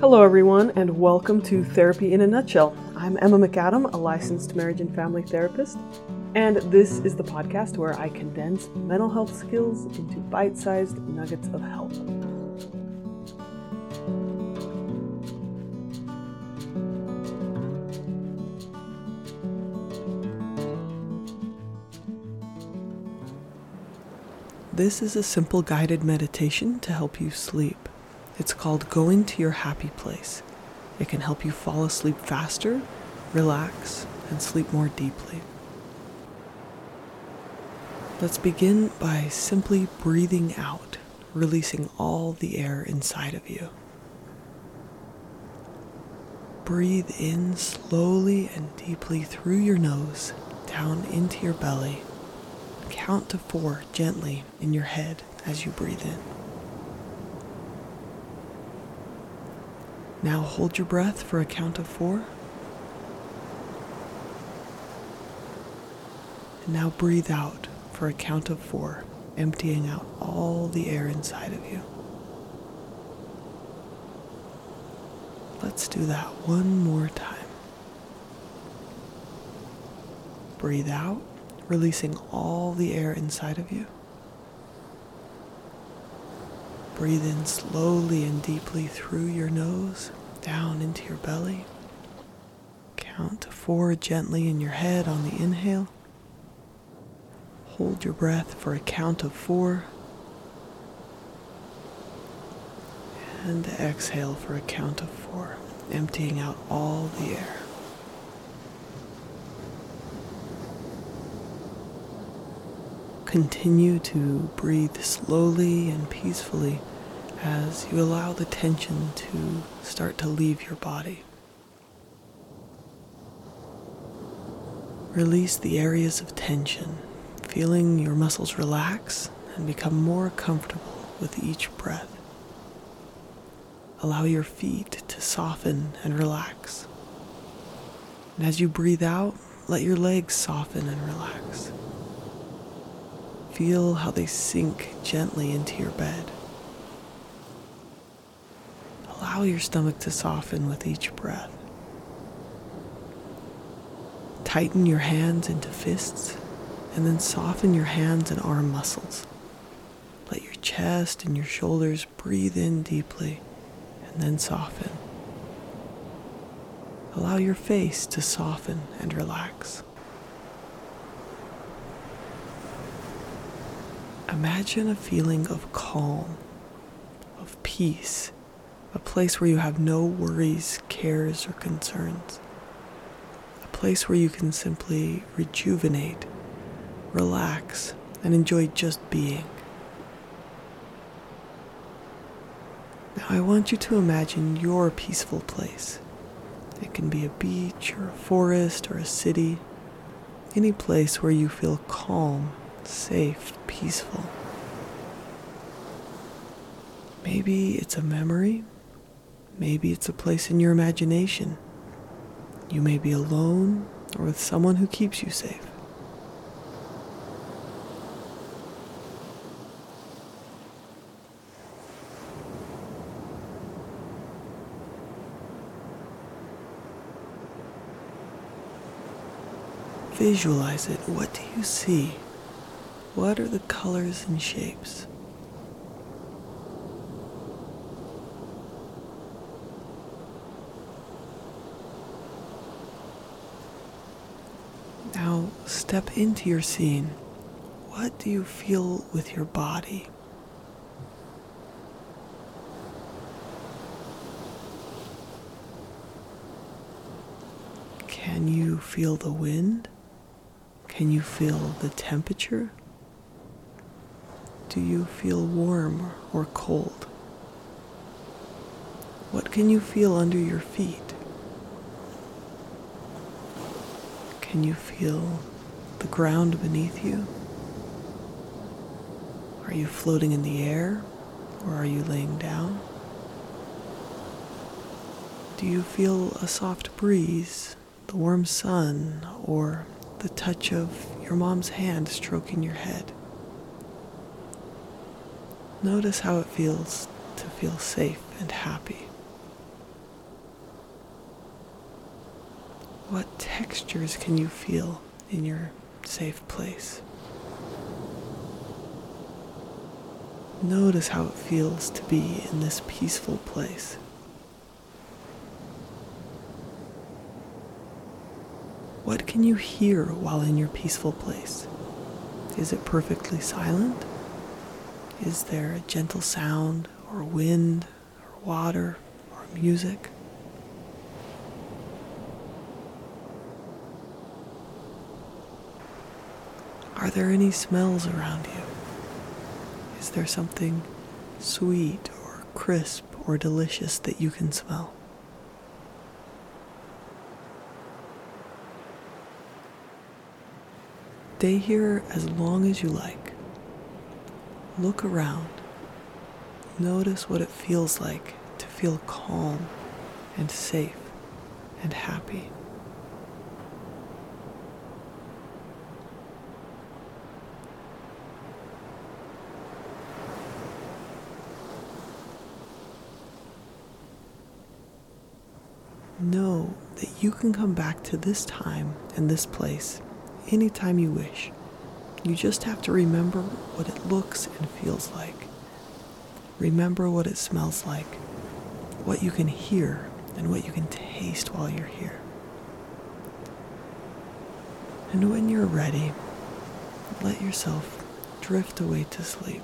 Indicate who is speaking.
Speaker 1: Hello, everyone, and welcome to Therapy in a Nutshell. I'm Emma McAdam, a licensed marriage and family therapist, and this is the podcast where I condense mental health skills into bite sized nuggets of help. This is a simple guided meditation to help you sleep. It's called Going to Your Happy Place. It can help you fall asleep faster, relax, and sleep more deeply. Let's begin by simply breathing out, releasing all the air inside of you. Breathe in slowly and deeply through your nose, down into your belly Count to four gently in your head as you breathe in. Now hold your breath for a count of four. And now breathe out for a count of four, emptying out all the air inside of you. Let's do that one more time. Breathe out releasing all the air inside of you. Breathe in slowly and deeply through your nose, down into your belly. Count to four gently in your head on the inhale. Hold your breath for a count of four. And exhale for a count of four, emptying out all the air. Continue to breathe slowly and peacefully as you allow the tension to start to leave your body. Release the areas of tension, feeling your muscles relax and become more comfortable with each breath. Allow your feet to soften and relax. And as you breathe out, let your legs soften and relax. Feel how they sink gently into your bed. Allow your stomach to soften with each breath. Tighten your hands into fists and then soften your hands and arm muscles. Let your chest and your shoulders breathe in deeply and then soften. Allow your face to soften and relax. Imagine a feeling of calm, of peace, a place where you have no worries, cares, or concerns. A place where you can simply rejuvenate, relax, and enjoy just being. Now, I want you to imagine your peaceful place. It can be a beach or a forest or a city, any place where you feel calm safe, peaceful. Maybe it's a memory. Maybe it's a place in your imagination. You may be alone or with someone who keeps you safe. Visualize it. What do you see? What are the colors and shapes? Now step into your scene. What do you feel with your body? Can you feel the wind? Can you feel the temperature? Do you feel warm or cold? What can you feel under your feet? Can you feel the ground beneath you? Are you floating in the air or are you laying down? Do you feel a soft breeze, the warm sun, or the touch of your mom's hand stroking your head? Notice how it feels to feel safe and happy. What textures can you feel in your safe place? Notice how it feels to be in this peaceful place. What can you hear while in your peaceful place? Is it perfectly silent? Is there a gentle sound, or wind, or water, or music? Are there any smells around you? Is there something sweet or crisp or delicious that you can smell? Stay here as long as you like. Look around. Notice what it feels like to feel calm and safe and happy. Know that you can come back to this time and this place anytime you wish. You just have to remember what it looks and feels like. Remember what it smells like, what you can hear, and what you can taste while you're here. And when you're ready, let yourself drift away to sleep.